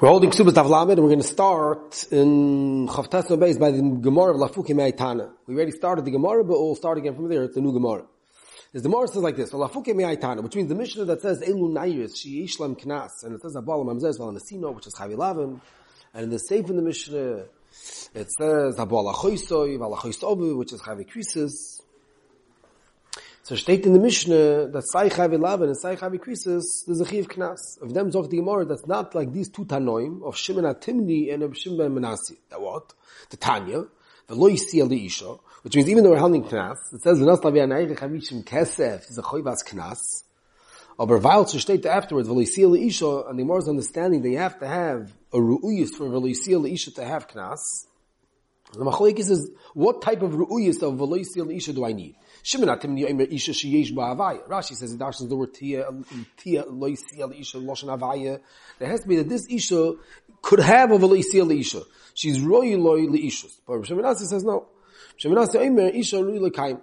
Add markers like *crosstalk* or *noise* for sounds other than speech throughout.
We're holding Ksubas Tavlamed and we're going to start in Chavtas Beis by the Gemara of Lafuki Me'aitana. We already started the Gemara, but we'll start again from there. It's a new Gemara. The Gemara says like this, Lafuki Me'aitana, which means the Mishnah that says Elu Nairis, She Ishlam Knas, and it says Abala Mamzez Valanasino, which is Chavi Lavin, and in the Seif in the Mishnah, it says Abala Choisoi, Vala Choisobu, which is Chavi Krisis, so steht in the Mishnah that Sai Chavi and Sai Chavi Krisis, there's a Knas. Of them Zoch the Gemara, that's not like these two Tanoim, of Shimon Atimni and of Shimon Ben Menassi. That what? The Tanya, the Lo Yisi which means even though we're holding Knas, it says, V'nas Lavi Anayich Chavishim Kesef, is a Choivas Knas. Aber weil zu steht afterwards, V'lo Yisi Ali Isha, and the Gemara's understanding they have to have a Ru'uyis for V'lo Yisi Ali Isha to have Knas. The Machlekes says, what type of Ru'uyis of V'lo Yisi Ali Isha do I need? Shimon atim isha sheyesh ba'avaya. Rashi says in Darshan's the word tia, tia loisi al isha loshen avaya. There has to be that this isha could have a loisi al isha. She's roy loy li ishus. But Shimon says no. Shimon Asi isha roy li kaim.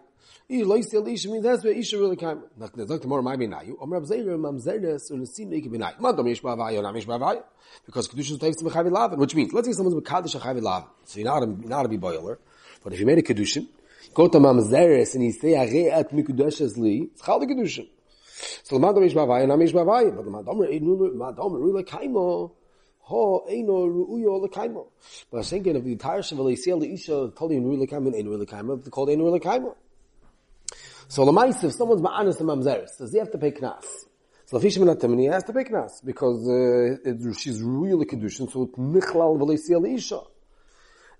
Loisi al isha means that's where isha really kaim. Not tomorrow might be nayu. Omer abzeir mamzeres unesim eke b'nayu. Man dom ish ba'avaya, nam ish ba'avaya. Because kedushin taivs to mechavi lavin, which means, let's say someone's mekadosh a chavi lavin. So you're not a, not a be boiler. But if you made a kedushin, go to mamzeres and he say at mikudeshes li, it's chal the kedushin. So the madam ish bavai, nam ish bavai, but the madam einu madam ruila kaimo, ho eino ruuyo lekaimo. But I was thinking of the entire shavel see the isha told him ruila kaimo and einu ruila kaimo, they called einu ruila kaimo. So the mice, if someone's ma'anis the mamzeres, does he have to pay knas? So the fisherman at he has to pay knas because uh, it, she's ruila kedushin, so it's nichlal the isha.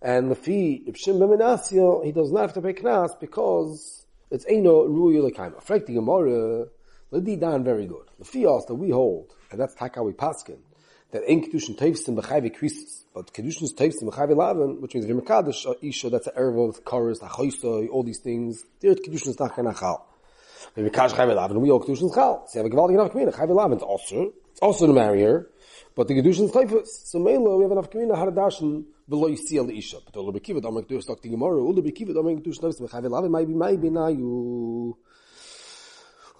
And the fee, if Shim Bemenasio, he does not have to pay knas because it's Eino Ruyu Lekaima. Frek the Gemara, Lidi Dan very good. Fee also that we hold, and that's Taka we paskin, that Ein Kedushin Teivsim B'chayvi Krisis, but Kedushin Teivsim B'chayvi Lavin, which means you're Mekadosh uh, Isha, that's an Erev Chorus, Achoisoi, all these things, there Kedushin is not Chal. If you're Mekadosh Chayvi Lavin, we all Kedushin Chal. So you have a Gevaldig enough community, Chayvi Lavin, it's also, it's also to marry her, but the Kedushin is. So Melo, we have enough community, how to dashin, below you see the isha. But the kiva don't make do stock the gemara. All the kiva don't make do stock the chavel. Lave maybe maybe na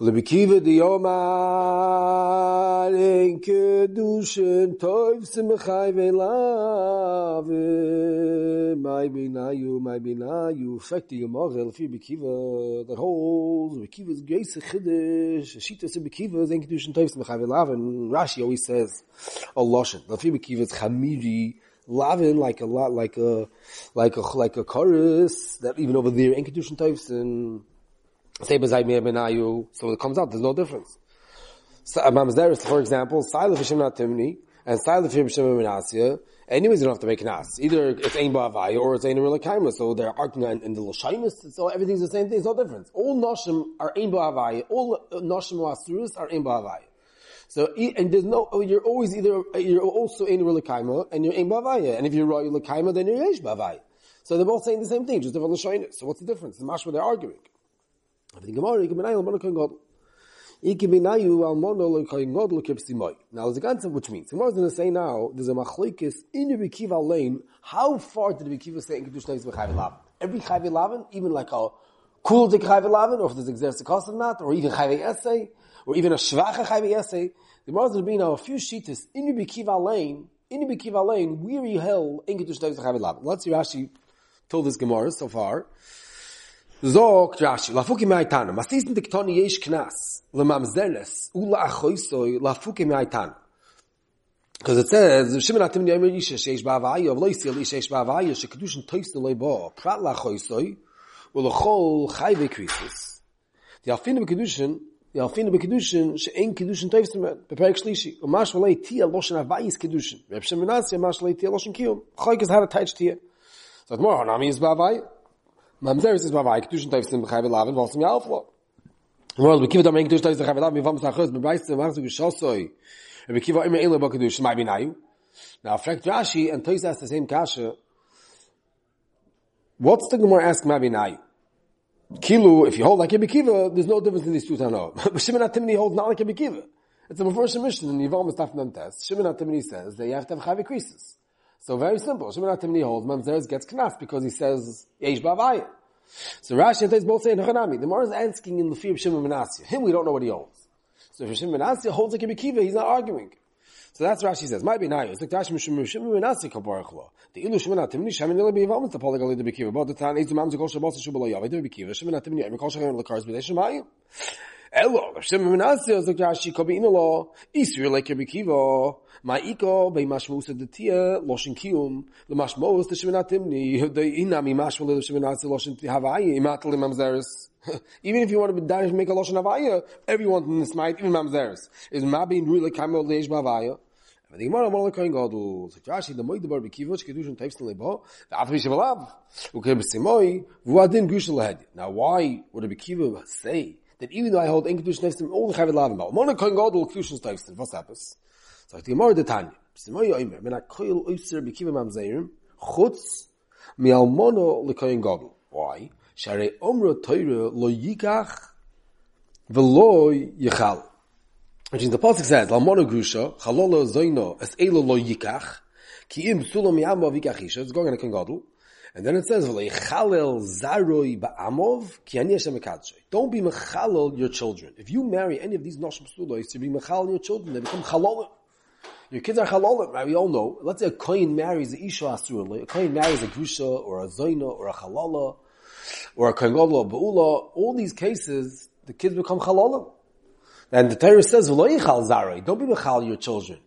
you. The bikiva the omar in kedushin toiv simchai velav you maybe na you fact the if you bikiva that holds bikiva's grace chiddush shita se bikiva in kedushin toiv simchai velav and Rashi always says a loshen. The bikiva's chamiri lavin like a lot like a like a like a chorus that even over there in kedushin types and say bezai benayu so it comes out there's no difference so mamzeres for example silent fishim not timni and silent fishim menasya anyways you don't have to make nas either it's ein ba'avai or it's ein relakaima so they're arguing in the lashimus so everything's the same thing it's no difference all noshim are ein ba'avai all noshim asurus are ein ba'avai so and there's no oh, you're always either you're also in relakaima and you're in bavaya, and if you're lakaima, then you're yesh bavaya. So they're both saying the same thing, just different lashonis. So what's the difference? The mashma they're arguing. Think Gemara, Ikiminayu almono kohen gadol. Ikiminayu almono kohen gadol kipsimoi. Now there's a concept which means Gemara is going to say now there's a machlekes in the Bekiva lane. How far did the Bekiva say in kedush nevis b'chayv lavin? Every chayv lavin, even like a cool dik chayv lavin, or if there's exercise cost or not, or even chayv essay or even a shvacha chayv yaseh, the Gemara is going to be now a few shitas in Rabbi Kiva lane, in Rabbi Kiva lane, weary hell in Kedush Tevis chayv lav. Let's see Rashi told this Gemara so far. זאָגט רשי, לאפוק אין מייטן, מאס איז די קטוני יש קנאס, למאם זלס, און אַ חויסוי, לאפוק אין מייטן. קזה צע, זיי שמען אַ טמני יאמען יש שייש באוואי, אבל איז זיי שייש באוואי, שקדושן טויסט לוי בא, פראט לא חויסוי, אול חול חייב קריסטוס. די אפינה בקדושן, די אפינה בקדושן, שאין קדושן טויסט בפרק שלישי, און מאש וואלי טי אַ לאשן אַוויס קדושן. מיר שמען אַז יא מאש וואלי טי אַ לאשן קיום, חויקס האט אַ טייץ טי. זאת מור, נאמי איז באוואי, Mamzer is. Well, we give it mai b'nayu. Now, Frek Rashi and Toys ask the same kasha. What's the Gemara ask mai? Kilu, if you hold like a Kiva, there's no difference in these two Tanot. *laughs* but Shimon HaTimni holds not like a Kiva. It's a Mephosh Mishnah in Yivam Mem Test. Shimon HaTimni says that you have to have Chavi Krisis. So very simple. Shimon HaTimni holds Mamzeres gets Knaf because he says Yesh Bavaya. So Rashi and both say Nechanami. The Mar is asking in the fear of Shimon Menasya. Him we don't know what he holds. So if Shimon Menasya holds like a Kiva, he's not arguing. So that's Rashi says. Might be. It's like Rashi Mishum Mishum Minasi Kabarach Lo. The Ilu Shemina Timni Shemin Nila Beyivam the Polygali the Bekiva. But the Tan Eizu Mam Zekol Shabbos Shubala Yav. The Bekiva. Shemina Timni Every Kol Shachem Lekars B'dei. Like Rashi Kobi. Isri like Mashmos Detia Loshin Kiyum. The the The Inami the Loshin even if you want to be darish make a lashon avaya, everyone in this might even mamzeres is mabin really kamel leish. And the Gemara. So Rashi, the Moed Bar Teifs Lebo, the Ukem B'Simoi, Vuadin Gush Lehed. Now why would a Bekiva say that even though I hold Ein Kedushin Teifs all the Chavid Lavim about, Amar Lekoin Gadol Kedushin Teifs What's happens? So the Gemara Detanya, B'Simoi Oimer, Men HaKoil Oiser Bekiva Mamzeirim, Chutz Mi'almono Lekoin Gadol. Why? Share Omra Teire Lo Yikach V'Lo Yichal. Which means the pasuk says, "Lamona grusha chalola zoino es elo lo yikach ki im sulam isha." It's going on a king gadol, and then it says, "V'lechalel zaroi ba'amov ki ani Don't be mechalel your children. If you marry any of these noshim sulos, to be mechalel your children, they become chalolim. Your kids are chalolim, right? We all know. Let's say a kohen marries a isha asur, a kohen marries a grusha or a zoino or a chalala or a kohen gadol ba'ula. All these cases, the kids become chalolim. And the Torah says, Don't be mechal your children.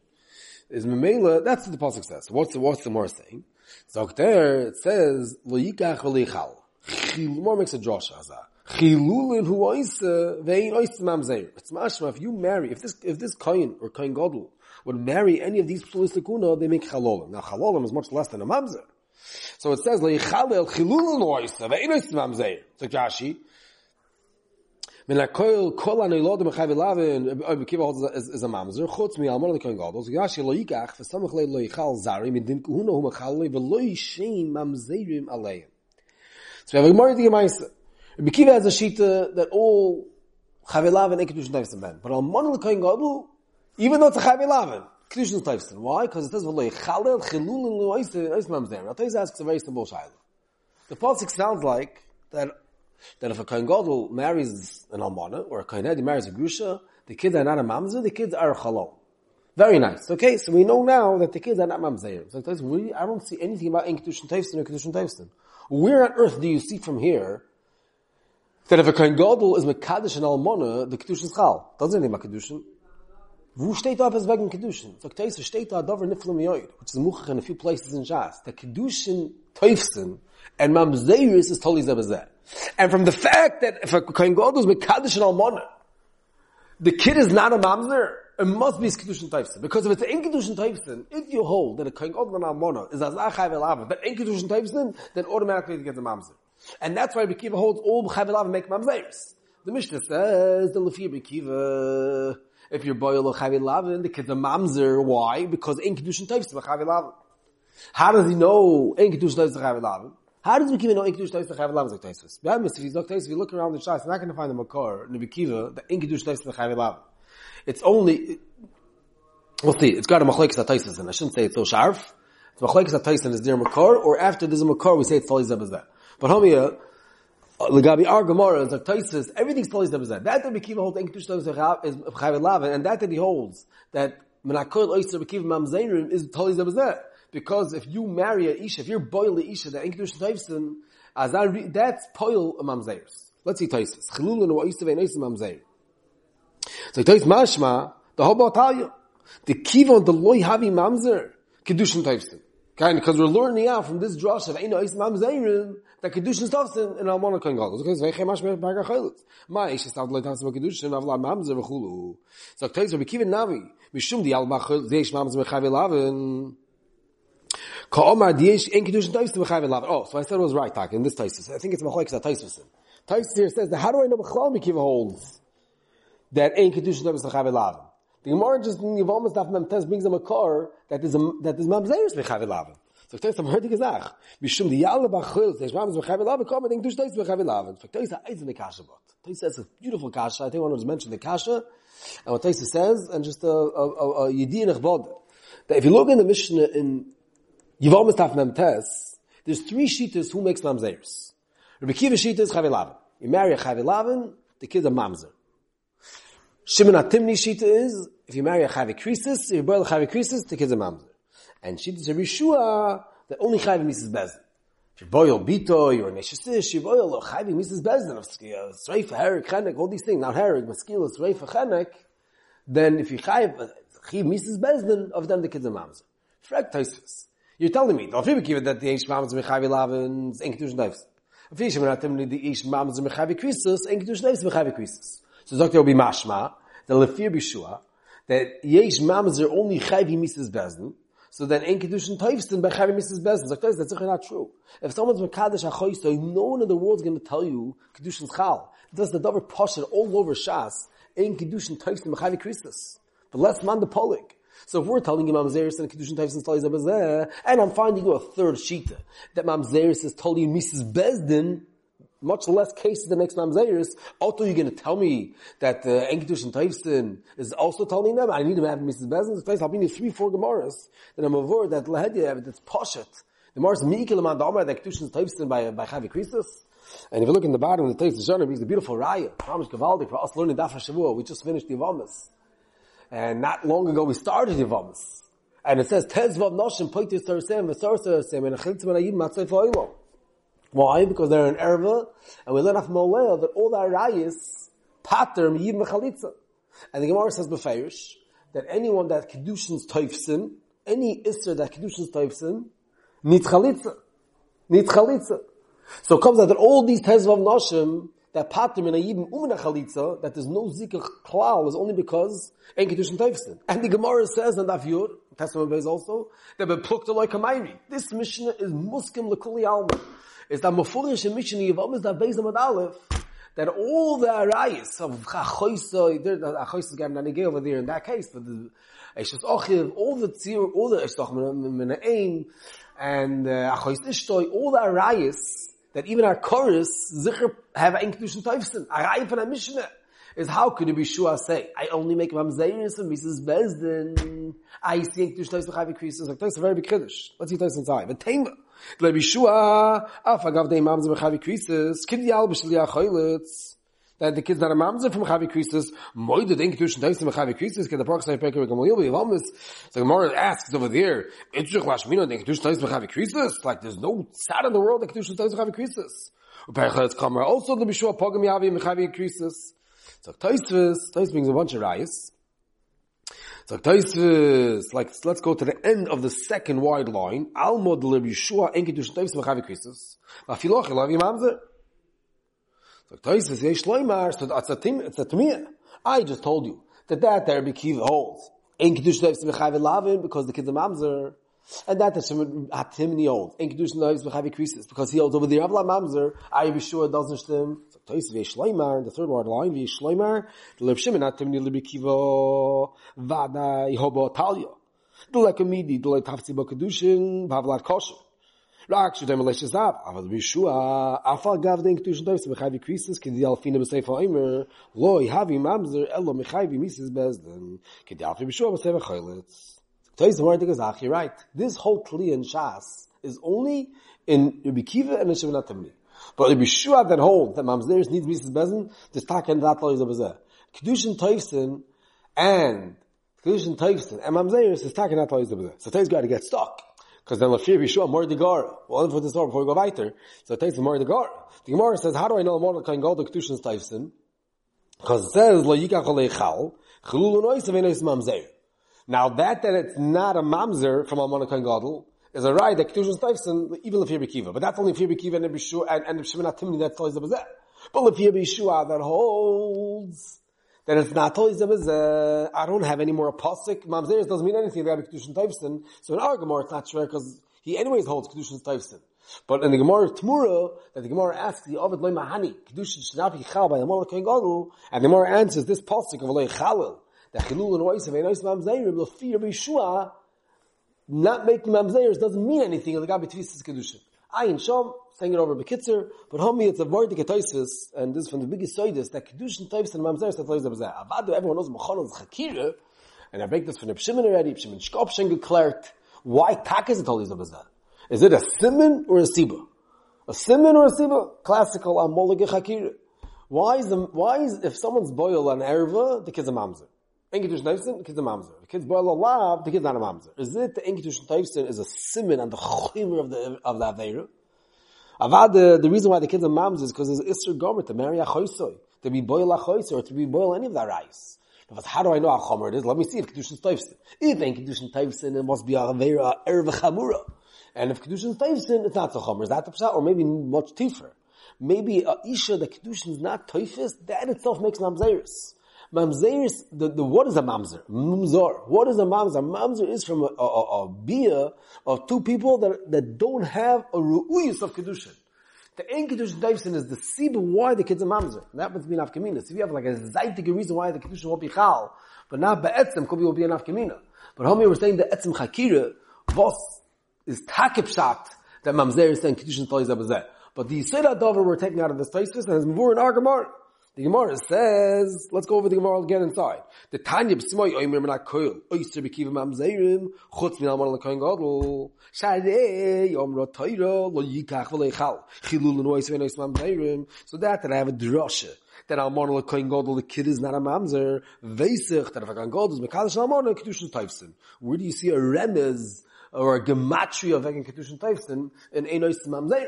Is memela, that's what the Pasuk says. What's the, what's the more saying? So there, it says, Lo yikach v'leichal. More makes a drosh azah. Chilulin hu oisa, ve'in oisa mamzeir. It's mashma, if you marry, if this, if this kohen or kohen gadol would marry any of these psulistikuna, they make chalolim. Now chalolim is much less than a mamzer. So it says, Leichalel chilulin oisa, ve'in oisa mamzeir. It's like Rashi, Min kol kol an me khayv laven ob holds is a mamzer chutz mi almon le koin gadol. So yash lo samach le lo yichal zari mit din kuhuna hu machal le lo alei so we have more the gemeise ob kiva has a sheet that all khayv laven ekitush tayfsen ben but almon le koin gadol even though it's a khayv laven ekitush tayfsen why? Because it says lo yichal le khilul lo is is mamzer this asks a very simple shaila. The pasuk sounds like that that if a Kohen Gadol marries an Almana, or a Kohen Hedi marries a Grusha, the kids are not a Mamzer, the kids are a Chalom. Very nice. Okay, so we know now that the kids are not Mamzer. So we, I don't see anything about Kedushin Teifstin or Kedushin Teifstin. Where on earth do you see from here that if a Kohen Gadol is Mekadosh and Almana, the Kedushin is Chal? Doesn't anything about Kedushin. Wo steht da es wegen Kedushin? So Teis, steht da Dover Niflam Yoid, which is Muchach in a few places in Shas. The Kedushin Teifstin and Mamzeris is totally Zebazeh. And from the fact that if a Kohen Gadol is Mekadosh and Almana, the kid is not a Mamzer, it must be his Kedushin Taifsin. Because if it's an Kedushin Taifsin, if you hold that a Kohen Gadol and Almana is Azachai Velava, but in Kedushin Taifsin, then automatically it gets a Mamzer. And that's why Bekiva holds all Velava make Mamzers. The Mishnah says, the Lefir Bekiva, if you're boil Chai Velava, the kid's a Mamzer. Why? Because in Kedushin Taifsin, Chai Velava. How does he know in Kedushin Taifsin, Chai Velava? How does Bekiva know Enkidush Taisa Chayav Lav Zok Taisus? Be'amis, if he's Zok Taisus, if you look around the Shas, you're not going to find the Makar in the Bekiva that Enkidush Taisa Chayav Lav. It's only, we'll see, it's got a Machlekes Taisus, and I shouldn't say it's so sharp. It's Machlekes Taisus is near Makar, or after there's a Makar, we say it's Tali Zebazah. But Homia, uh, uh, Legabi our Gemara, Zok Taisus, everything's Tali Zebazah. That that Bekiva holds Enkidush Taisa Chayav Lav, and that that he holds, that Menakol Oyster Bekiva Mamzeirim is Tali Zebazah. Because if you marry a Isha, if you're boil a Isha, the Enkidush Taifsin, as I read, that's poil a mamzeirs. Let's see Taisis. Chilulun wa ve'en Isa mamzeir. So Tais mashma, the whole Batalya. The kivon, the loy havi mamzer, Kedushin Taifsin. Kind because we're learning out from this drush of Eino Isa mamzeirim, that Kedushin Taifsin in Almona Kohen Gadol. Okay, so Veiche mashma baga chaylet. Ma Isha stav loy tansim Kedushin, avla mamzer v'chulu. So Tais Rabbi Kivin Navi, mishum di alma chaylet, zeish mamzer v'chavi lavin, Oh, so I said it was right, talk in this taisus. I think it's machlekes that taisus. Taisus here says that how do I know b'chlal mikiva holds that en kedushin taisus b'chayv lav? The Gemara just in Yivomas Daf Mem Tes brings a car that is a, that is mamzeres b'chayv lav. So ich teiss am hörtige Sach. Mishum di yalle bachil, seish mamz b'chayv lav, kom and en kedushin taisus b'chayv lav. So ich a eisen the kasha bot. Taisus says a beautiful kasha. I think one was mentioned the kasha. And what Taisus says, and just a, a, a, a yediyah that if you look in the Mishnah in Yivom Taf Mem Tes, there's three shitas who makes mamzeres. Rabbi Kiva shita is Chavilavin. You marry a Chavilavin, the kid's a mamzer. Shimon HaTimni shita is, if you marry a chavi krisis, if you boil a chavi krisis, the kid's a mamzer. And she does a rishua that only chavi misses bezin. If you boil bito, you're a neshisish, you boil a chavi misses bezin, of sreif, herek, chenek, all these things, not herek, maskil, sreif, chenek, then if you chav, chav misses bezin, of them the kid's a mamzer. Frag Tosfos. You're telling me, don't you that the Eish Mamzer Mechavi Lavins, Enk Dush Neves. Telling me the Eish Mamzer Mechavi Krisus, Enk Dush Neves Mechavi Krisus. So Dr. Obi Mashma, the Lefir Bishua, that Yesh Mamzer only Chavi Mrs. Bezdin, so then Enk Dush Neves by Chavi Mrs. Bezdin. So that's actually not true. If someone's Mekadosh HaChoysto, no one in the world is going to tell you Kedushin Chal. Does the double Pasha all over Shas, Enk Kedushin Teifstin Mechavi Krisus. But let's man the Polik. So if we're telling you Mamzeris and Kedushin Taifs and Stalis Abazeh, and I'm finding you a third Shita, that Mamzeris is you Mrs. Bezdin, much less cases than next Mamzeris, also you're going to tell me that uh, Enkedushin Taifsin is also telling them, I need to have Mrs. Bezdin, place, I'll bring you three, four Gemaras, then I'm aware that Lahedya, that's Poshet. The Mars Mikil Amand Amar, that Kedushin Taifsin by, by Chavi Christus. And if you look in the bottom of the text, the Shana, the beautiful Raya, Mamish Gavaldik, for us learning Dafa Shavua, we just finished the Ivamas. And not long ago we started Yavamas. And it says, Tezvav Noshim Poitis Tarsem Vesarsarsem and Achiltim Anayim Matzai Foilo. Why? Because they're an erva, and we learn off Moleo that all the arayis pater miyib mechalitza. And the Gemara says beferish that anyone that kedushin's toifsin, any isser that kedushin's toifsin, needs chalitza, needs chalitza. So it comes out that all these tezvav noshim that patim um in a yibim umina chalitza, that there's no zikr klal, is only because ein kedushin teifsin. And the Gemara says in Yud, Testament base also, that be like a This Mishnah is muskim lekuli alma. It's that mafurish and Mishnah yivam is that base of Aleph, that all the arayis of chachoisa, there's chachoisa getting an over there in that case, but the Eshes Ochiv, all the tzir, all the Eshes Ochiv, and uh, Achois Ishtoi, all the arayis, that even our chorus, Zikr, have ein Kedushin Teufsten. A Rai from a Mishnah is how could it be Shua say, I only make Mamzeiris and Mrs. Bezdin. Ah, I see ein Kedushin Teufsten Chavi Krisis. Like, that's a very big Kiddush. Let's see Teufsten time. But Tema, Le Bishua, Af Agav Dei Mamzer Chavi Krisis, Kid Yal Bishli Achoylitz that the kids that are mamzer from Chavi Krisis, moide denk tussen Teis from Chavi Krisis, get the proxy peker with Gamaliel, we almost, so Gemara asks over there, Itzuch Lashmino denk tussen Teis from Chavi Krisis, like there's no sad in the world that tussen Teis from Chavi Krisis. Uperchetz Kamer also the Bishua Pogam Yavi Mechavi Krisis. So Taisvis, Tais brings a bunch of rice. So Taisvis, like, let's go to the end of the second wide line. Almod le Bishua Enkidush Tais Mechavi Krisis. Mafiloch Elavi Mamzer. So Toises Yesh Loimar, so it's a tmiyah. I just told you that that there be kiv holds. In Kiddush Neves Mechavi Lavin, because the kid's a mamzer. And that the Shimon Hatimni holds. In Kiddush Neves Mechavi Krisis, because he holds over there. Avla mamzer, I be sure it doesn't stem. So Toises Yesh Loimar, the third word line, Yesh Loimar, the Lev Shimon Hatimni Libi Kivo, Vada Yehobo Talia. The Lekamidi, the Letafzi Bokadushin, Pavlat Kosher. רק שדם אלש זאב אבל בישוע אפל גאב דנק טוש דויס בחייב קריסס כדי אלפינה בסייף איימר לא יהבי ממזר אלו מחייב מיסס בזדן כדי אלפי בישוע בסייף חיילץ Today's the word is you're right. This whole Kli and Shas is only in Rabbi Kiva and in Shemina Tamni. But Rabbi Shua that holds that Mamzeris needs Mrs. Bezin, this tak and that law is over there. Kedushin Toifsin and Kedushin Toifsin and Mamzeris is tak and that law is over there. So today's got to get stuck. Because then Lafir Bishua more the Gemara. Well, for this before we go weiter. So it takes the more the Gemara. The says, how do I know Mordechai can go to Kedushin Steifson? Because it says, Lo Yikach Olei Chalul Unois Mamzer. Now that that it's not a Mamzer from Almona Kohen Gadol, is a right that Kedushin Steifson, even Lafir Bekiva. But that's only Lafir Bekiva and Bishua, and, and Shemina Timni, that's always the Bazeh. But Lafir Bishua that holds, that it's not always uh, I don't have any more apostic. Mamzeres doesn't mean anything about Kedushin Taifsin. So in our Gemara it's not sure because he anyways holds Kedushin Taifsin. But in the Gemara Tmura, that the Gemara asks the Ovid Loy Mahani, Kedushin Shnapi Chal by the Amalek Kohen Gadol, and the Gemara answers this pasuk of Loy Chalil, that Chilul and Oisav and Oisav Mamzerim, Lafir Bishua, not making Mamzeres doesn't mean anything in the Gabi Tvisis Kedushin. Ayin Shom, saying it over Bekitzer, but homie, it's a word Ketaisis, and this is from the biggest Soidis, that Kedushin Tavis and Mamzer Satloiz Abzah. Avadu, everyone knows Machon is Chakira, and I break this from the Pshimin already, Pshimin Shkopshen declared, why Tak is it Abzah? Is it a Simon or a Siba? A Simon or a Siba? Classical Amolige Chakira. Why is the, why is, if someone's boil on Erva, the kid's a Mamzer? Enkidush Taifsin, the kid's a mamzer. The kid's boil a lab, the kid's not a mamzer. Is it the Enkidush Taifsin is a simon on the chimer of the, of the Aveira? Avad, the, the reason why the kid's a mamzer is because there's Isser Gomer to marry a choisoi, to be boil a choisoi, or to be boil any of the rice. But how do I know how chomer it is? Let me see if Kedushin Taifsin. If Enkidush Taifsin, it must be a Aveira, Erv Chamura. And if Kedushin Taifsin, it's not so chomer. Is that the pshat? Or maybe much tiffer. Maybe a Isha, the Kedushin is not Taifis, that itself makes mamzeris. Mamzer the, the, what is a mamzer? Mamzer. What is a mamzer? Mamzer is from a, a, a, a beer of two people that, that don't have a ru'uyus of kedushin. The ein kedushin daivsin is the seed why the kid's a mamzer. And that must be an afkamina. So if you have like a zaitige reason why the kedushin won't be chal, but not be'etzim, could be will be an afkamina. But homie, we're saying the etzim chakira, vos is takip shat, that mamzer is saying kedushin tali zabazeh. But the Yisrael Dover we're taking out of this Taisus and it's Mavur in our Gemara. The Gemara says, let's go over the Gemara again inside. The Tanya b'simoy oimer menat koil, oyster b'kiva mamzerim, chutz min alman l'koyin gadol, sharei yom ra toira, lo yikach v'lo yichal, chilul l'nois v'nois mamzerim, so that, that I have a drosha, that alman l'koyin gadol, the kid is not a mamzer, veisich, that if a koyin gadol is mekadish alman, kedushin taifsin. Where do you see a remez, or a gematria of Egan Kedushin Taifsin in Einois Mamzerim?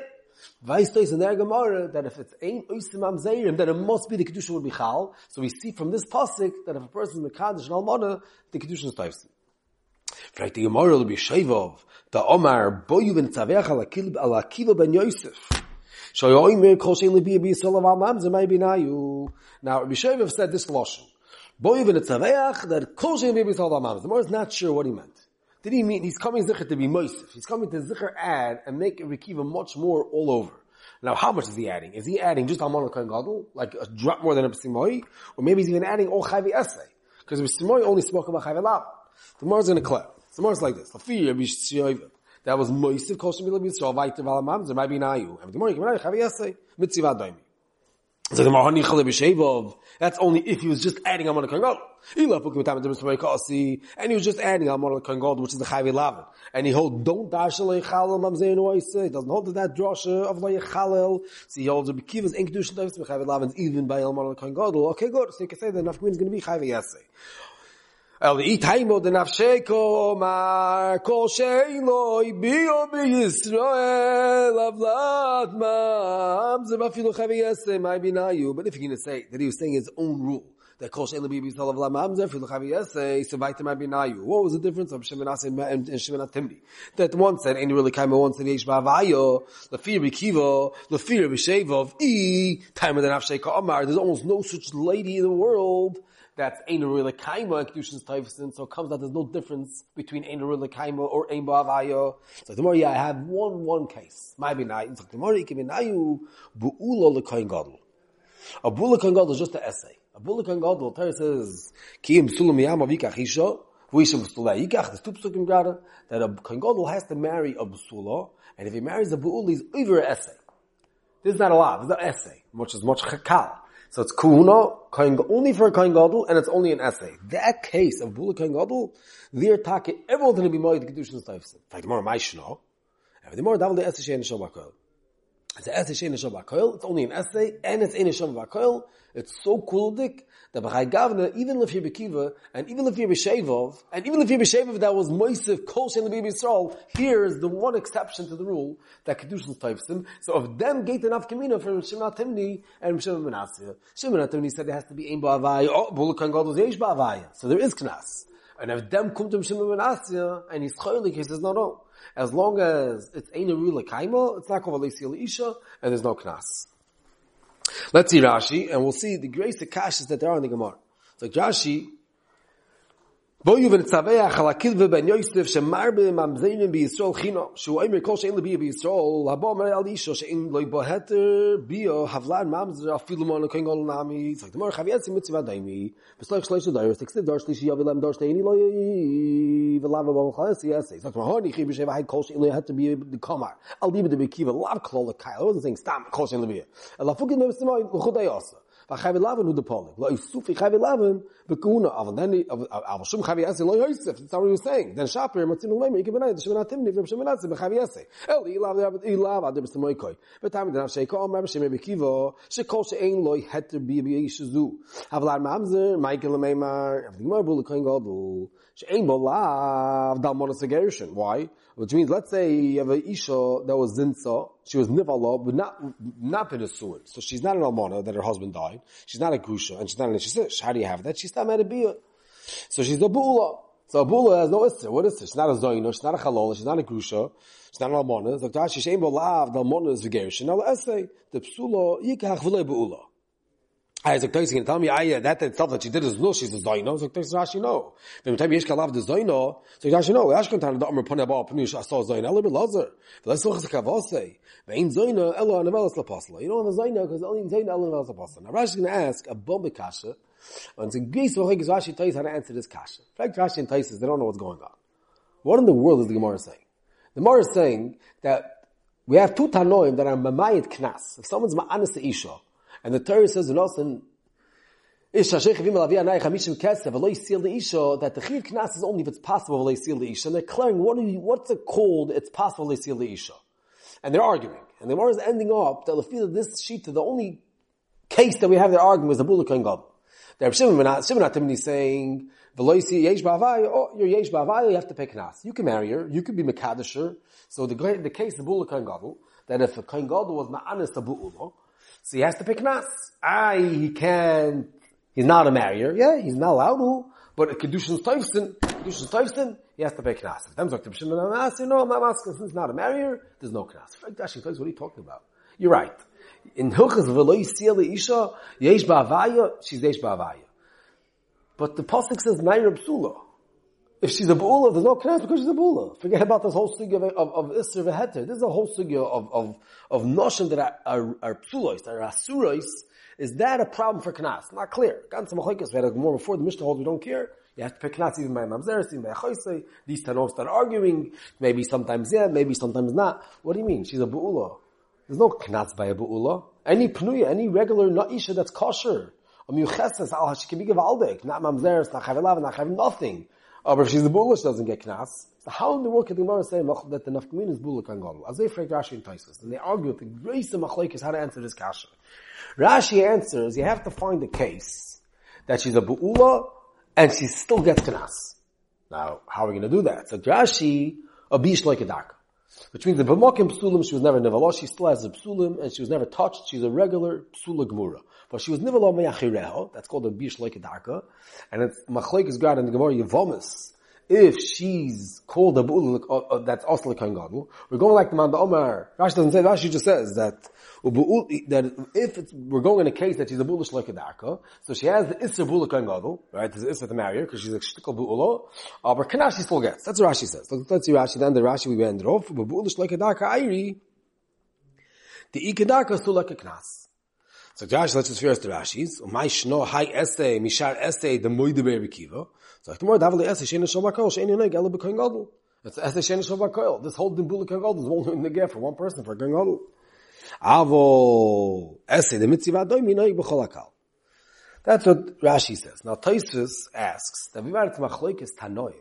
Weißt du, in der Gemara, that if it's ein oisim amzeirim, then it must be the Kedusha would be chal. So we see from this pasuk that if a person is Mekadosh and Almana, the Kedusha is taifsim. Fragt die Gemara, will be Shevov, the Omar, boyu ben tzavech ala akiva ben Yosef. Shoy oimer kol shein libi abi yisrael av al-mamzer may binayu. Now, Rabbi Shevov said this lashon. Boyu ben tzavech, that kol shein libi yisrael av al-mamzer. The Gemara is not sure what he meant. Did he mean he's coming Zikr to be Moisef? He's coming to Zikr add and make Rekiva much more all over. Now, how much is he adding? Is he adding just Amon Kohen Gadol, like a drop more than a Psimoi? Or maybe he's even adding all Chavi Essay? Because Psimoi only spoke about Chavi Lav. The Gemara's going to clear. The Gemara's like this. That was Moisef, Kol Shem Bilam Yisrael, Vayter Valamam, Zer Maybe Nayu. And the Gemara, Chavi Essay, Mitzivad Daimi. That's only if he was just adding Amon Kohen Gadol. And he was just adding Amon Gadol, which is the Chayvi Lavin. And he holds, don't dash Leichalel Mamzein Oise. He doesn't hold to that drosha of Leichalel. So he holds the Bekiva's in Kedushin Tavis Chayvi Lavin, even by Amon Gadol. Okay, good. So you can say that Nafkamin is going to be Chayvi Yaseh. El itaimo de nafsheko mar kol sheiloi bio bi Yisrael avlat mam ze bafilu chavi binayu. But if you're going to say that he was saying his own rule, that kol sheiloi bio bi Yisrael avlat mam ze bafilu chavi yaseh, so vayte. What was the difference of Shimon Aseh and Shimon Atimri? That one said, ain't really kaimo, one said yesh ba'avayo, lefir bikivo, lefir b'shevov, e, time of the nafsheko amar. There's almost no such lady in the world that's Ein Ruila Kaima and Kedushin's Taifsin, so it comes out there's no difference between Ein Ruila Kaima or Ein Ba'avayo. So more, yeah, I have one, one case. My B'nai, so can B'nayu, Bu'ula L'Kain Gadol. A Bu'ula Kain Gadol is just an essay. A Bu'ula Kain Gadol, Torah says, Ki Im Sulam Yam Avikach Isha, V'isha B'sula Yikach, there's two psukim grada, that a Kain Gadol has to marry a B'sula, and if he marries a Bu'ula, he's over essay. This is not a lot, is an essay, much as much chakal. So it's kuhuna, only for a kain and it's only an essay. That case of bula kain gadol, their take, everyone's going to be moed the kedushin staifsin. In fact, the more and the more davel the essay shein shabakol. It's an essay shein shabakol, it's only an essay, and it's in shabakol, it's so kuldik, that B'chai Gavna, even if you're Bekiva, and even if you're B'Shevov, and even if you're B'Shevov that was Moisef, Kol Shem L'Bi Yisrael, here is the one exception to the rule that Kedushin Taifsim. So of them gate enough Kamina from Shimon Timni and Shimon Menasya. Shimon Timni said there has to be Ein Ba'avaya, oh, Bulukan Gadol Yesh Ba'avaya. So there is Knas. And if them come to Shimon Menasya, and he's Choylik, he says, no, no. As long as it's Ein Rula Kaima, it's not called Alesi Isha, and there's no Knas. Let's see Rashi, and we'll see the grace of kashas that there are in the Gemara. So Rashi, Vo yuven tsavei khalakil ve ben yosef yisrael chino shein yisrael al isho gol nami. Shloish dar dar ve lav honi kol shein to be the al libe de be kiva lav klol stam kol shein va khave laven u de lo yisufi Chavi laven be Avon av then av shum khave yase lo yosef that's what he was saying. Then Shapir matin ulema you given the shmena timni vim shmena tze be khave yase el ilav ilav ad besmoy koy but time then shake on Rabbi shme bekivo she kol she ein lo het Bi be shzu av lar mamzer michael meimar av the mobile coin why? Which means, let's say you have a isha that was zinsa, she was nivala, but not, not been a suin. So she's not an almana that her husband died. She's not a grusha, and she's not an ishish. How do you have that? She's not a bia. So she's a bula. So a bula has no isser. What is it? She's not a zoyno, she's not a chalol, she's not a grusha, she's not an almana. So Rashi, she'en bo the almana is v'gerish. Now, let's say, the psula, yikach v'le bula. I was like, can tell me, I, that itself that she did is no, she's a Zaino. I was like, Tosi, Rashi, no. When time Yeshka loved the Zaino, so Rashi, no, Ashkan Tan, the Amr Pone Ba, I saw Zaino, Ela Belazar. Let's look at the Kavose. Vein Zaino, Ela, Nevelas Lapasla. You don't have a Zaino, because only Zaino, Ela, Nevelas Lapasla. Now Rashi is going to ask a bomb Kasha, and a Greece, so Rashi Rashi how to answer this Kasha. In fact, Rashi and Taisis, they don't know what's going on. What in the world is the Gemara saying? The Gemara is saying that we have two Tanoim that are Mamayit Knas. If someone's Ma'anis Isha, and the Torah says in Osin, Isha sheichivim alavi anai chamishim kesef yisil the isha that the chiv knas is only if it's possible yisil the isha. And they're declaring what you, what's it called? It's possible yisil the isha, and they're arguing. And the Gemara is ending up that the of this sheet the only case that we have their argument was the bula kohen gadol. The Reb Shimon Atimni saying v'lo yisil yesh ba'avaya. Oh, you're yesh ba'avaya. You have to pay knas. You can marry her. You can be mekadesher. So the the case of bula kohen gadol that if a kohen gadol was ma'anis a bula, so he has to pay knas. I he can't He's not a marrier. Yeah, he's not allowed to. But a Kedushin's Toifsin, Kedushin's Toifsin, he has to pay Knas. If them Dr. B'Shimon Anasi, no, I'm not asking, since he's not a marrier, there's no Knas. What are you talking about? You're right. In Hilchas V'loi Siyah Isha, Yesh Ba'avaya, she's Yesh Ba'avaya. But the Pasuk says Naira Psula. If she's a Ba'ula, there's no Knas because she's a Ba'ula. Forget about this whole sugya of, of, of Isser V'heter. This is a whole sugya of, of, of Noshim that are, are, are Psulois, are Asurais, is that a problem for Knas? Not clear. Ganz Machoikas, we had a more before the Mishnah holds we don't care. You have to pick Knas even by Mamzeres, even by Choisei. These Tanos start arguing. Maybe sometimes yeah, maybe sometimes not. What do you mean? She's a Bu'ula. There's no Knas by a Bu'ula. Any Pnuya, any regular Na'isha that's kosher. A Mucheses, al can be Givaldek. Not Mamzeres, not Chavelav, not Chav, nothing. Oh, but if she's the Bu'ula, she doesn't get Knas. So how in the world can the Gemara say that the Nafkamin is Bu'ula Kangal? As they freak Rashi and Taisus. And they argue with the grace of Machlaik is how to answer this kasha. Rashi answers, you have to find a case that she's a bu'ula and she still gets knas. Now, how are we going to do that? So Rashi, a bish like a daka. Which means the b'mokim psulim, she was never nivala, she still has a psulim, and she was never touched, she's a regular psula gemura. But she was nivala meyachireho, that's called a bish like and it's machlek is in the gemara yevomis, if she's called a bu'ul, uh, uh, that's also like gadol, we're going like the man the Omar. Rashi doesn't say Rashi just says that that if it's, we're going in a case that she's a bu'ul like a darka, so she has the isser bu'ul kain gadol, right? There's isser to marry her because she's a shtikal bu'ulo, uh, but kana she still gets. That's what Rashi says. Let's, let's see Rashi. Then the Rashi we ended off. Bu'ul like a darka ayri, the ikadarka still like a knas. So Josh, let's just first the Rashi's. My shno high essay, mishar essay, the moide be'erikiva. So the more davli essay, shein shabakol, shein yoneg, ela b'koin gadol. It's essay shein shabakol. This whole dimbula koin gadol is only in the gap for one person, for koin gadol. Avo essay, the mitzvah doim, yoneg b'chol akal. That's what Rashi says. Now Taisus asks, that we to machloik is tanoim.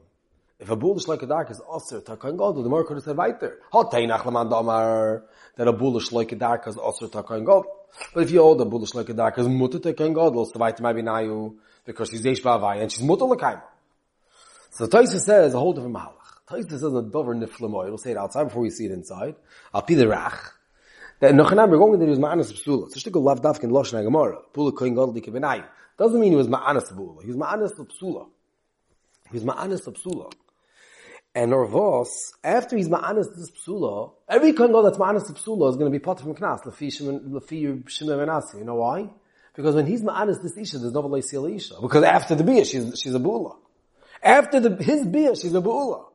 If a bull is like a dark is also koin gadol, the more could have said weiter. Hot teinach laman damar, that a bull is like a dark is also koin gadol. But if you hold a bullish like a dark, is mutter to ken gadol, so weiter maybe nayu, because she's yesh ba'avai, and she's mutter l'kaim. So Taisa says a whole different mahalach. Taisa says a dover niflamoy, we'll say it outside before we see it inside. I'll be the rach. That Nochanam, we're going to do is ma'anas psula. So shtikul lav davkin loshna gemara. Pula koin gadol di kebenayim. Doesn't mean he was ma'anas psula. He was ma'anas psula. He was ma'anas psula. And Orvos, after he's ma'anis this psula, every kohen that's ma'anis psula is going to be part from knas, lefi shimon menasi. You know why? Because when he's ma'anis this isha, there's no v'lei isha. Because after the bia, she's, she's a bula. After the, his bia, she's a bula.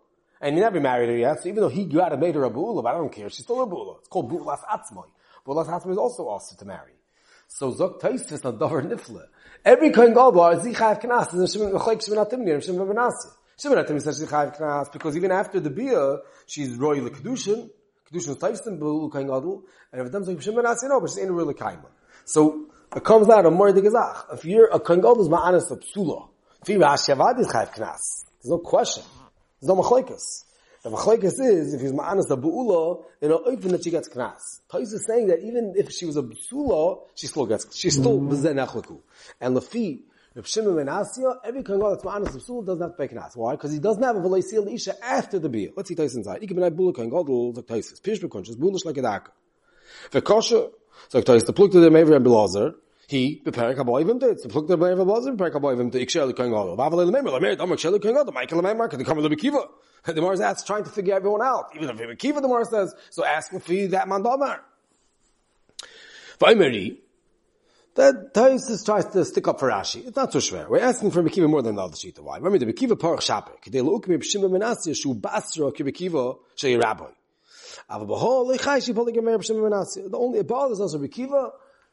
And he never married her yet, so even though he got and made her a bula, but I don't care, she's still a bula. It's called bulas atzmoy. Bulas atzmoy is also asked to marry. So Zok Taisvis not davar nifle. Every kohen gadol zichayev knas, is a shimon v'chayk shimon atimnir, shimon v'nasi. Shimon Atim says she's chayiv knas because even after the bia, she's roy le kedushin. Kedushin is taifstim b'ulu kain gadol, and if comes like Shimon Atim, no, but she's ain't really kaima. So it comes out of more the gezach. If you're a kohen gadol is ma'anis of psula. If you're Rashi Avad is chayv knas. There's no question. There's no machlekes. The machlekes is if he's ma'anis a bu'ula in a open that she gets knas. Tais is saying that even if she was a psula, she still gets, she still bezen echleku. And lefi, if Shimon ben Asya, every kohen gadol that's ma'anis of psula doesn't have to pay knas. Why? Because he doesn't have a v'leisil isha after the bia. Let's see Tais inside. Ikim ben bula kohen gadol, like Tais is. Pish bekonches, bulish like a daka. V'kosha, so Tais, the pluk to the Mever and Belazar, he beperek haboyvim to it's pluk the beperek haboyvim beperek haboyvim to ikshel kohen gadol. Vavel lemem lemer dam ikshel kohen gadol. Michael lemem can come to the kiva. *laughs* The Gemara is trying to figure everyone out. Even if Kiva, the Gemara says, so ask for that man damar. That Taisus tries to stick up for Rashi. It's not so schwer. We're asking for Mekiva more than the other Shita. Why? Remember, the Mekiva Parach Shapir. Kidei look me b'shimba menasya shu basra ki Mekiva shei rabbi. Ava b'hol lechai shi poli gemer b'shimba menasya. The only, it bothers us a Mekiva.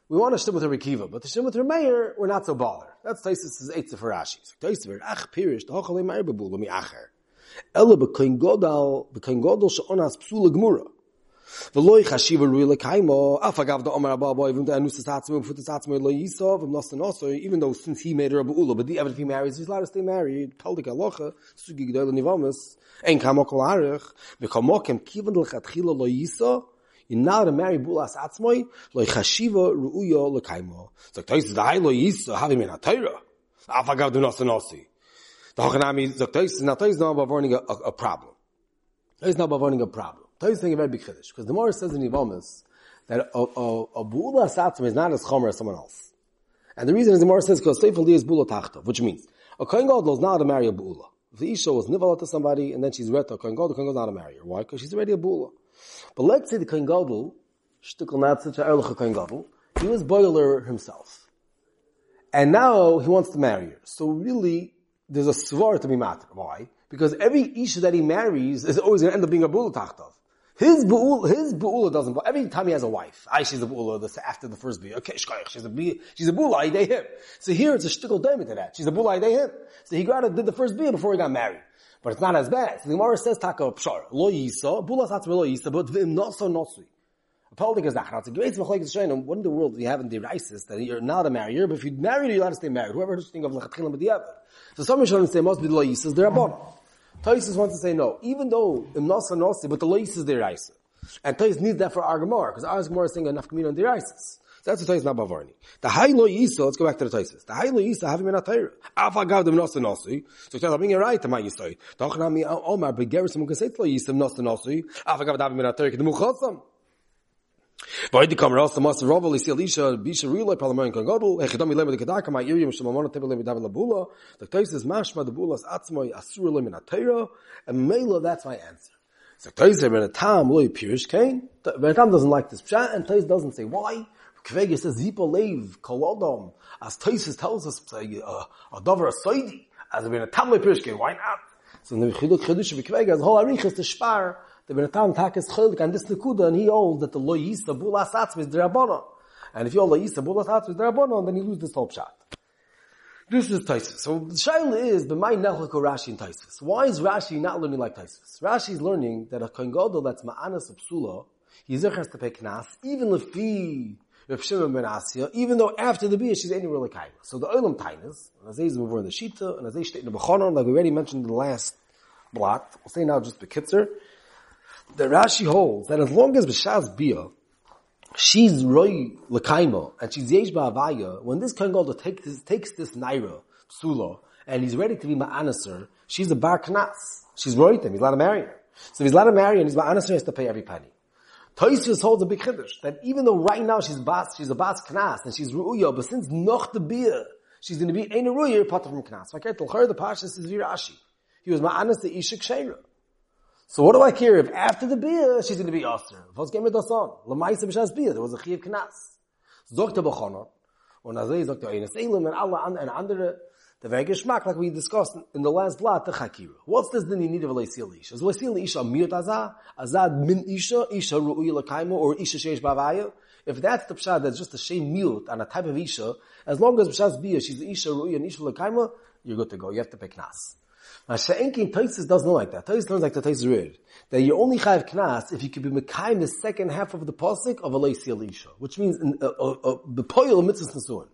We want to shtim with her Mekiva, but the shtim with her mayor, we're not so bothered. That's Taisus' eitzah for Rashi. So Taisus, ach pirish, the hochalei meir bebu, mi acher. Ela b'kein godal, b'kein godal she'onas psula gemura. V'loi chashiva rui l'kaimo, af agav da omar abba boy, v'im da anus tatzmo, v'fut tatzmo lo yisov, v'im nosten also, even though since he made her a bu'ula, but the ever he marries, he's allowed to stay married, peldik alocha, sugi g'doi l'nivamas, ein kamo kol arich, v'kamokem kivan l'chatchila lo yisov, you're not to marry bulas atzmoi, lo chashiva ru'uyo l'kaimo. So, tois da lo yisov, havi min ha-teira. Af agav da nosten also. The Hochanami Zaktais, now Tais now about warning a, a, a problem. Tais now about warning a problem. Tais saying a very big chiddush, because the Morris says in Yivamis that a, a, a Bu'ula Satzim is not as chomer as someone else. And the reason is the Morris says, because Seif Ali is Bu'ula Tachta, which means, a Kohen Gadol is not to marry a Bu'ula. If the Isha was nivala to somebody, and then she's reta, Kohen Gadol, Kohen Gadol is not to marry her. Why? Because she's already a Bu'ula. But let's say the Kohen Gadol, Shtukal Natzit, Erlich Kohen Gadol, he was boiler himself. And now he wants to marry her. So really, there's a svar to be matter. Why? Because every isha that he marries is always going to end up being a bu'ul tachtov. His bu'ul, his doesn't, every time he has a wife, I, she's a bu'ula after the first bia. Okay, she's a she's a bu'ula, I him. So here it's a shtickle diamond to that. She's a bu'ula, I him. So he got did the first bia before he got married. But it's not as bad. So the Gemara says, taka pshar, lo yisa, bu'ula satzme lo yisa, but v'im not so nosui. Apology is It's a great machlekes shayim. What in the world you have in the Rises that you're not a marrier, but if you're married, you're allowed to stay married. Whoever is thinking of lechatchilim b'diavad. So some Rishonim say must be the loises they're abon. Taisus wants to say no, even though im nasa nosi, but the loises they're Rises. And Taisus needs that for our Gemara because our Gemara is saying enough on the Rises. So that's the Taisus not Bavarni. The high lo let's go back to the Taisus. The high oh, lo yisa having been a Torah. Afa gav dem nasa nosi. So tell me right to my yisai. Doch na mi omar begeris geset lo yisa nasa nosi. Afa gav davim ben a Torah kedemu chotzam. Elisha Parlament kan lebe de Bula the case is ma de Bulas asur and that's my answer. So case when a time loy pirish kain but time doesn't like this chat and Tais doesn't say why Kvege says zipa lev kolodom as Tais tells us uh, a dover saidi as when a time kain why not so the khiduk khidush Kvege the whole arich is to spar the Benatam Tak is Chilik and this Nekuda, and he holds that the Lo Yisa Bula Satz is Drabona. And if you hold Lo Yisa Bula Satz is Drabona, then you lose this whole shot. This is Taisus. So the Shaila is, but my Nechliko Rashi and Taisus. Why is Rashi not learning like Taisus? Rashi is learning that a Kohen Gadol that's Ma'anas of Psula, he zechers to pay Knas, even Lefi, Rav Shimon ben Asya, even though after the Bia, she's any really kind. So the Olam Tainas, and as move in the Shita, and as they in the Bechonon, like we already mentioned in the last block, we'll say now just the Kitzer, the Rashi holds that as long as B'Shaz Bia, she's Roy Lekaima, and she's Yesh Ba'avaya, when this Gadol takes this, takes this Naira, Psula, and he's ready to be Ma'anaser, she's a Bar Knas. She's Roy him, he's allowed to marry her. So if he's allowed to marry and he's Ma'anaser, he has to pay every penny. Toysfus holds a big chiddush, that even though right now she's Bas, she's a Bas Knas, and she's Ru'uya, but since Noch the beer, she's going to be Ein Ru'ya, Potter from Knas. I told her, the Pashas is Virashi. He was Ma'anas the Ishik Sheira. So what do I care if after the beer she's going to be Aser? Was gehen wir das an? Lamaisa b'shas beer, there was a Chiv Knas. Zogte Bechonot, und als er sagt, Eines Elam and alle and andere, the very geschmack, like we discussed in the last blot, the Chakira. What's this then you need of a Leisil Isha? Is Leisil Isha Miyot Azah? Azad Min Isha? Isha Ru'uy Lakaimo? Or Isha Sheish Bavaya? If that's the pshad, that's just a shame mute on a type of Isha, as long as b'shas beer, she's the Isha Ru'uy and Isha Lakaimo, you're good to go. You have to pay Knas. Masha'enkin Taisis doesn't like that. Taisis learns like the Taisis read. That you only have knas if you could be Mekayim the second half of the pasuk of Aleisi Elisha. Which means, uh, uh, uh, the Poyel Mitzvah Nesuin.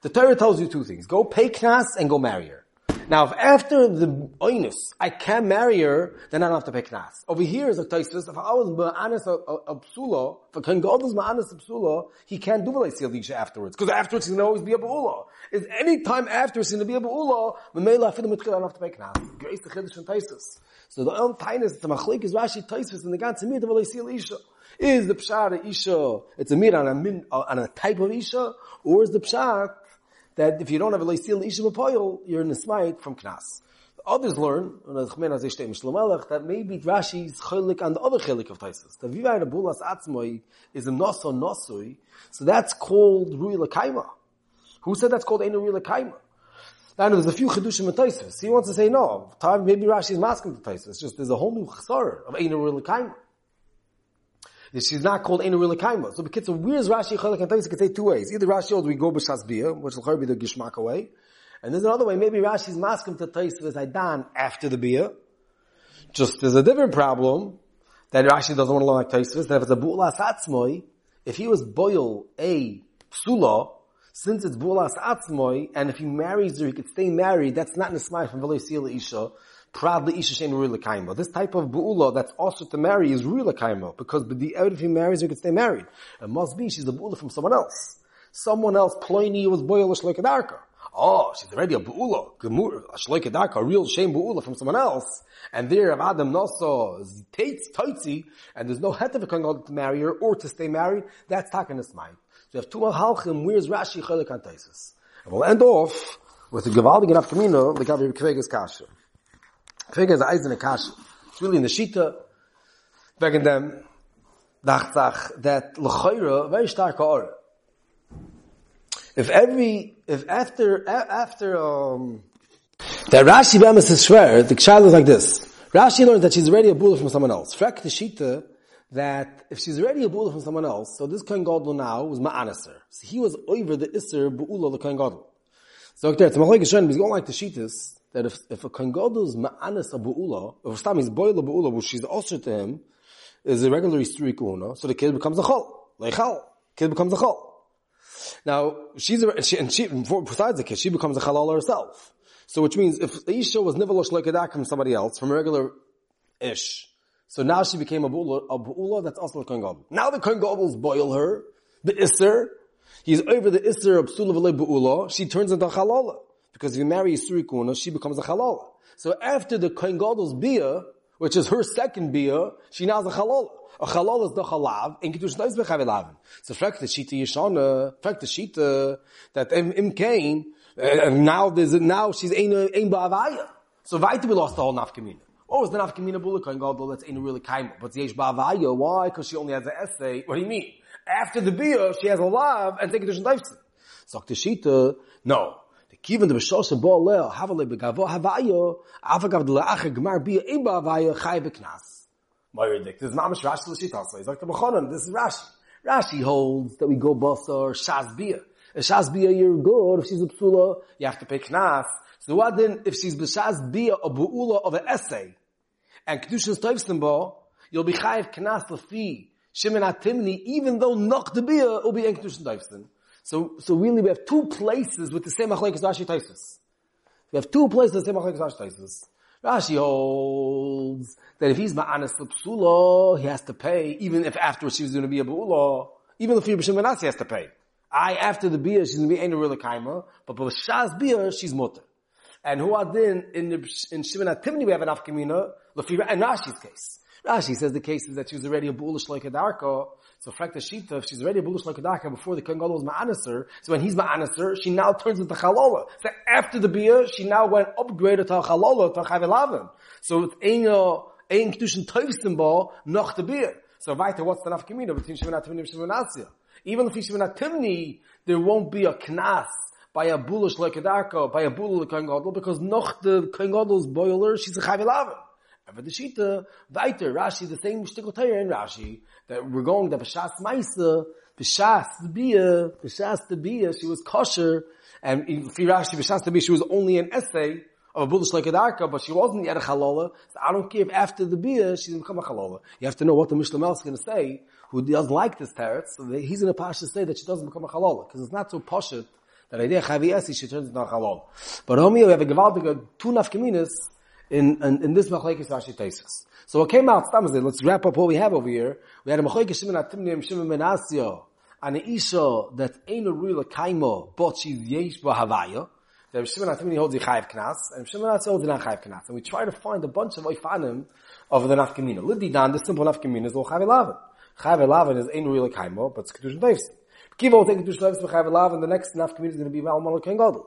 The Torah tells you two things. Go pay knas and go marry her. Now, if after the oinus I can't marry her, then I don't have to pay knas. Over here is a taisus. If I was ma'anis a psula, if a kan god is ma'anis a psula, he can't do Aleisi Elisha afterwards. Because afterwards he's going to always be a ba'ula. Is any time after he's going to be a ba'ula, Mamela afilu mitchil, I don't have to pay knas. Grace the chiddush and taisus. So the own the machlik is Rashi taisus in the ganze mir of Aleisi Elisha. Is the pshat isha, it's a mir on a, min, on a type of isha, or is the pshat that if you don't have a leisil isha b'poil, you're smite from knas. Others learn, that maybe Rashi's chilik on the other chilik of Taisus. The Vivai Bulas Atzmoi is a noso nosui, so that's called Rui Lakaima. Who said that's called Einu Rui Lakaima? Now there's a few chidushim in Taisus. He wants to say no. Maybe Rashi's masking to Taisus. Just there's a whole new chasar of Einu Rui Lakaima. She's not called Einu Rila Kaima. So because where's Rashi Chalak and Taisus could say two ways. Either Rashi holds we go b'shas bia, which will be the Gishmak way. And there's another way, maybe Rashi's masking to Taisus as Aidan after the beer. Just there's a different problem that Rashi doesn't want to learn like Taisus, that if it's a Bu'las Atzmoy, if he was boil a psula, since it's Bu'las Atzmoy, and if he marries her, he could stay married, that's not Nismai from Veloy Isha, Proudly isha shein ruila This type of bu'ula that's also to marry is ruila kaima because the if he marries, he could stay married. It must be she's a bu'ula from someone else. Someone else, Ploini was boilish like a darker. Oh, she's already a bu'ula, gemur, a a real shame bu'ula from someone else. And there, of Adam Noso, Tates, Toitzi, and there's no head of a to marry her or to stay married, that's takenis mind. So you have two halchim, where's Rashi Chelik And we'll end off with the Gevaldig enough Kamino, the Gavi Kvegas Kasha. Figure is Eisen Akash. It's really in the Shita. Wegen dem, dacht sag, that L'choira, very stark or. If every, if after, after, um, that Rashi Bemis is swear, the child is like this. Rashi learned that she's already a bull from someone else. Frek the Shita, that if she's already a bull from someone else, so this Kohen Gadol now was Ma'anaser. So he was over the Isser Bu'ula the Kohen Gadol. So okay, it's Machlek Hashem, he's going like the Shitas, that if, if a is ma'anis a bu'ula, if Stam is boil a bu'ula, which she's also to him, is a regular istri kuna, so the kid becomes a chol. Leichal. Kid becomes a chol. Now, she's a, she, and she, besides the kid, she becomes a halal herself. So which means if Isha was nivalosh like from somebody else, from a regular ish, so now she became a bu'ula, a bu'ula that's also a Kohen Now the Kohen boil her, the isser, he's over the isser of psula v'le bu'ula, she turns into a halala. Because if you marry Yisuri Kuna, she becomes a halala. So after the Kohen Gadol's bia, which is her second bia, she now is a halala. A halala is the halav, and Kiddush Nais bechavilavin. So fact the Shita Yishana, fact the Shita, that Im, Kain, uh, and now there's, now she's ein, ein ba'avaya. So weiter we lost the whole nafkamina. Oh, is the nafkamina bula Kohen Gadol, that's ain't really kaima. But yesh ba'avaya, why? Because she only has an essay. What do you mean? After the bia, she has a lav, and take Kiddush Nais. So the Shita, no. Kiven de beshos bo le havale begavo havayo afagav de laach gmar bi im ba havayo chay beknas. Moyer dik this mamish rashi l'shit also. He's like the mechonim. This is Rashi. Rashi holds that we go basar shas bia. A shas bia you're good. If she's a psula, you have to pay knas. So what then if she's b'shas bia a bu'ula of an essay and kedushin stoivsten bo, you'll be chayiv knas lefi Shimon Atimni, even though nok the bia will be in kedushin stoivsten. So, so really we have two places with the same machlekes Rashi Taisus. We have two places with the same machlekes Rashi Taisus. Rashi holds that if he's ma'anis psula, he has to pay, even if afterwards she was going to be a bu'ula, even if B'Shem Manasi has to pay. I, after the beer, she's going to be ain't a real kaima, but B'Shaz beer, she's mutter. And who are then, in, in Shimon Atimni we have an afkamina, and Rashi's case. Rashi says the case is that she was already a bullish like a darko, so Frekta Shita, if she's already a Lakadaka before the Kohen Gadol was Ma'anaser, so when he's Ma'anaser, she now turns into Chalola. So after the Bia, she now went upgraded to Chalola, to Chavilavim. So it's Ein, uh, Ein Kedushin Teufsten Ba, noch the Bia. So weiter, what's the Nafkamina between Shemonat Timni and Shemonatsia? Even if Shemonat Timni, there won't be a Knas by a Bulush Lakadaka, by a Bulush Kohen because noch the Kohen boiler, she's a Chavilavim. And the Shita, weiter, Rashi, the same Shtikl in Rashi, that we're going that B'shas Maisa, B'shas the Bia, B'shas the Bia, she was kosher, and for Rashi, B'shas the Bia, she was only an essay of a bullish like a darka, but she wasn't yet a halola. So I don't care if after the she's going to become a halola. You have to know what the Mishnah is going to say, who doesn't like this teretz. So he's going to pasha say that she doesn't become a halola, because it's not so poshut that idea chavi esi she turns into a halola. But Omi, we have a gewaltige two nafkaminas in, in, in this machlekes Rashi Taisus. So what came out, let's wrap up what we have over here. We had a machlekes Shimon Atimnim, Shimon Menasio, and an isha that ain't a real kaimo, but she's yesh b'havaya. The Shimon Atimini holds the chayiv knas, and Shimon Atimini holds the non-chayiv knas. And we try to find a bunch of oifanim of the nafkamina. Lidi dan, the simple nafkamina is all chayiv elaven. Chayiv elaven is ain't a real kaimo, but it's kedushin deivs. Kiva will take kedushin deivs b'chayiv elaven, the next nafkamina is going to be mal malak gadol.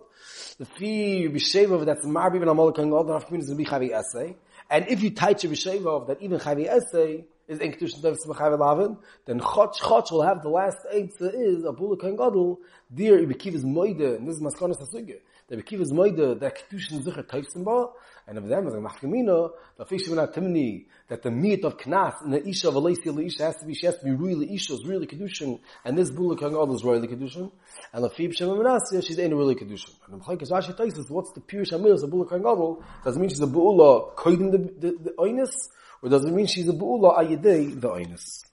The fee b'sheva that's marbi ben malak gadol, the nafkamina is going to be chayiv essay. And if you touch a b'sheva that even chayiv essay, is in Kedushin Davis Mechav Elavin, then Chotch Chotch will have the last Eitzah is a Bula Kohen Gadol, dear is Moide, and this is Maskonis HaSugya, the Ibikiv is Moide, that Kedushin Zicher Teifsim Ba, and of them, as a Machkamina, the Fish of Timni, that the meat of Knas, and the Isha Alesi Isha has to be, she has to be really Isha, is really Kedushin, and this Bula Kohen Gadol is really Kedushin, and the Fib Shem Menasya, she's ain't really Kedushin. And the Mechaikas Rashi Taisis, what's the pure Shamir, a Bula Kohen Gadol, does mean she's a Bula Kohen the, the, Oinus, or does it mean she's a bu'ula ayidei the oinus?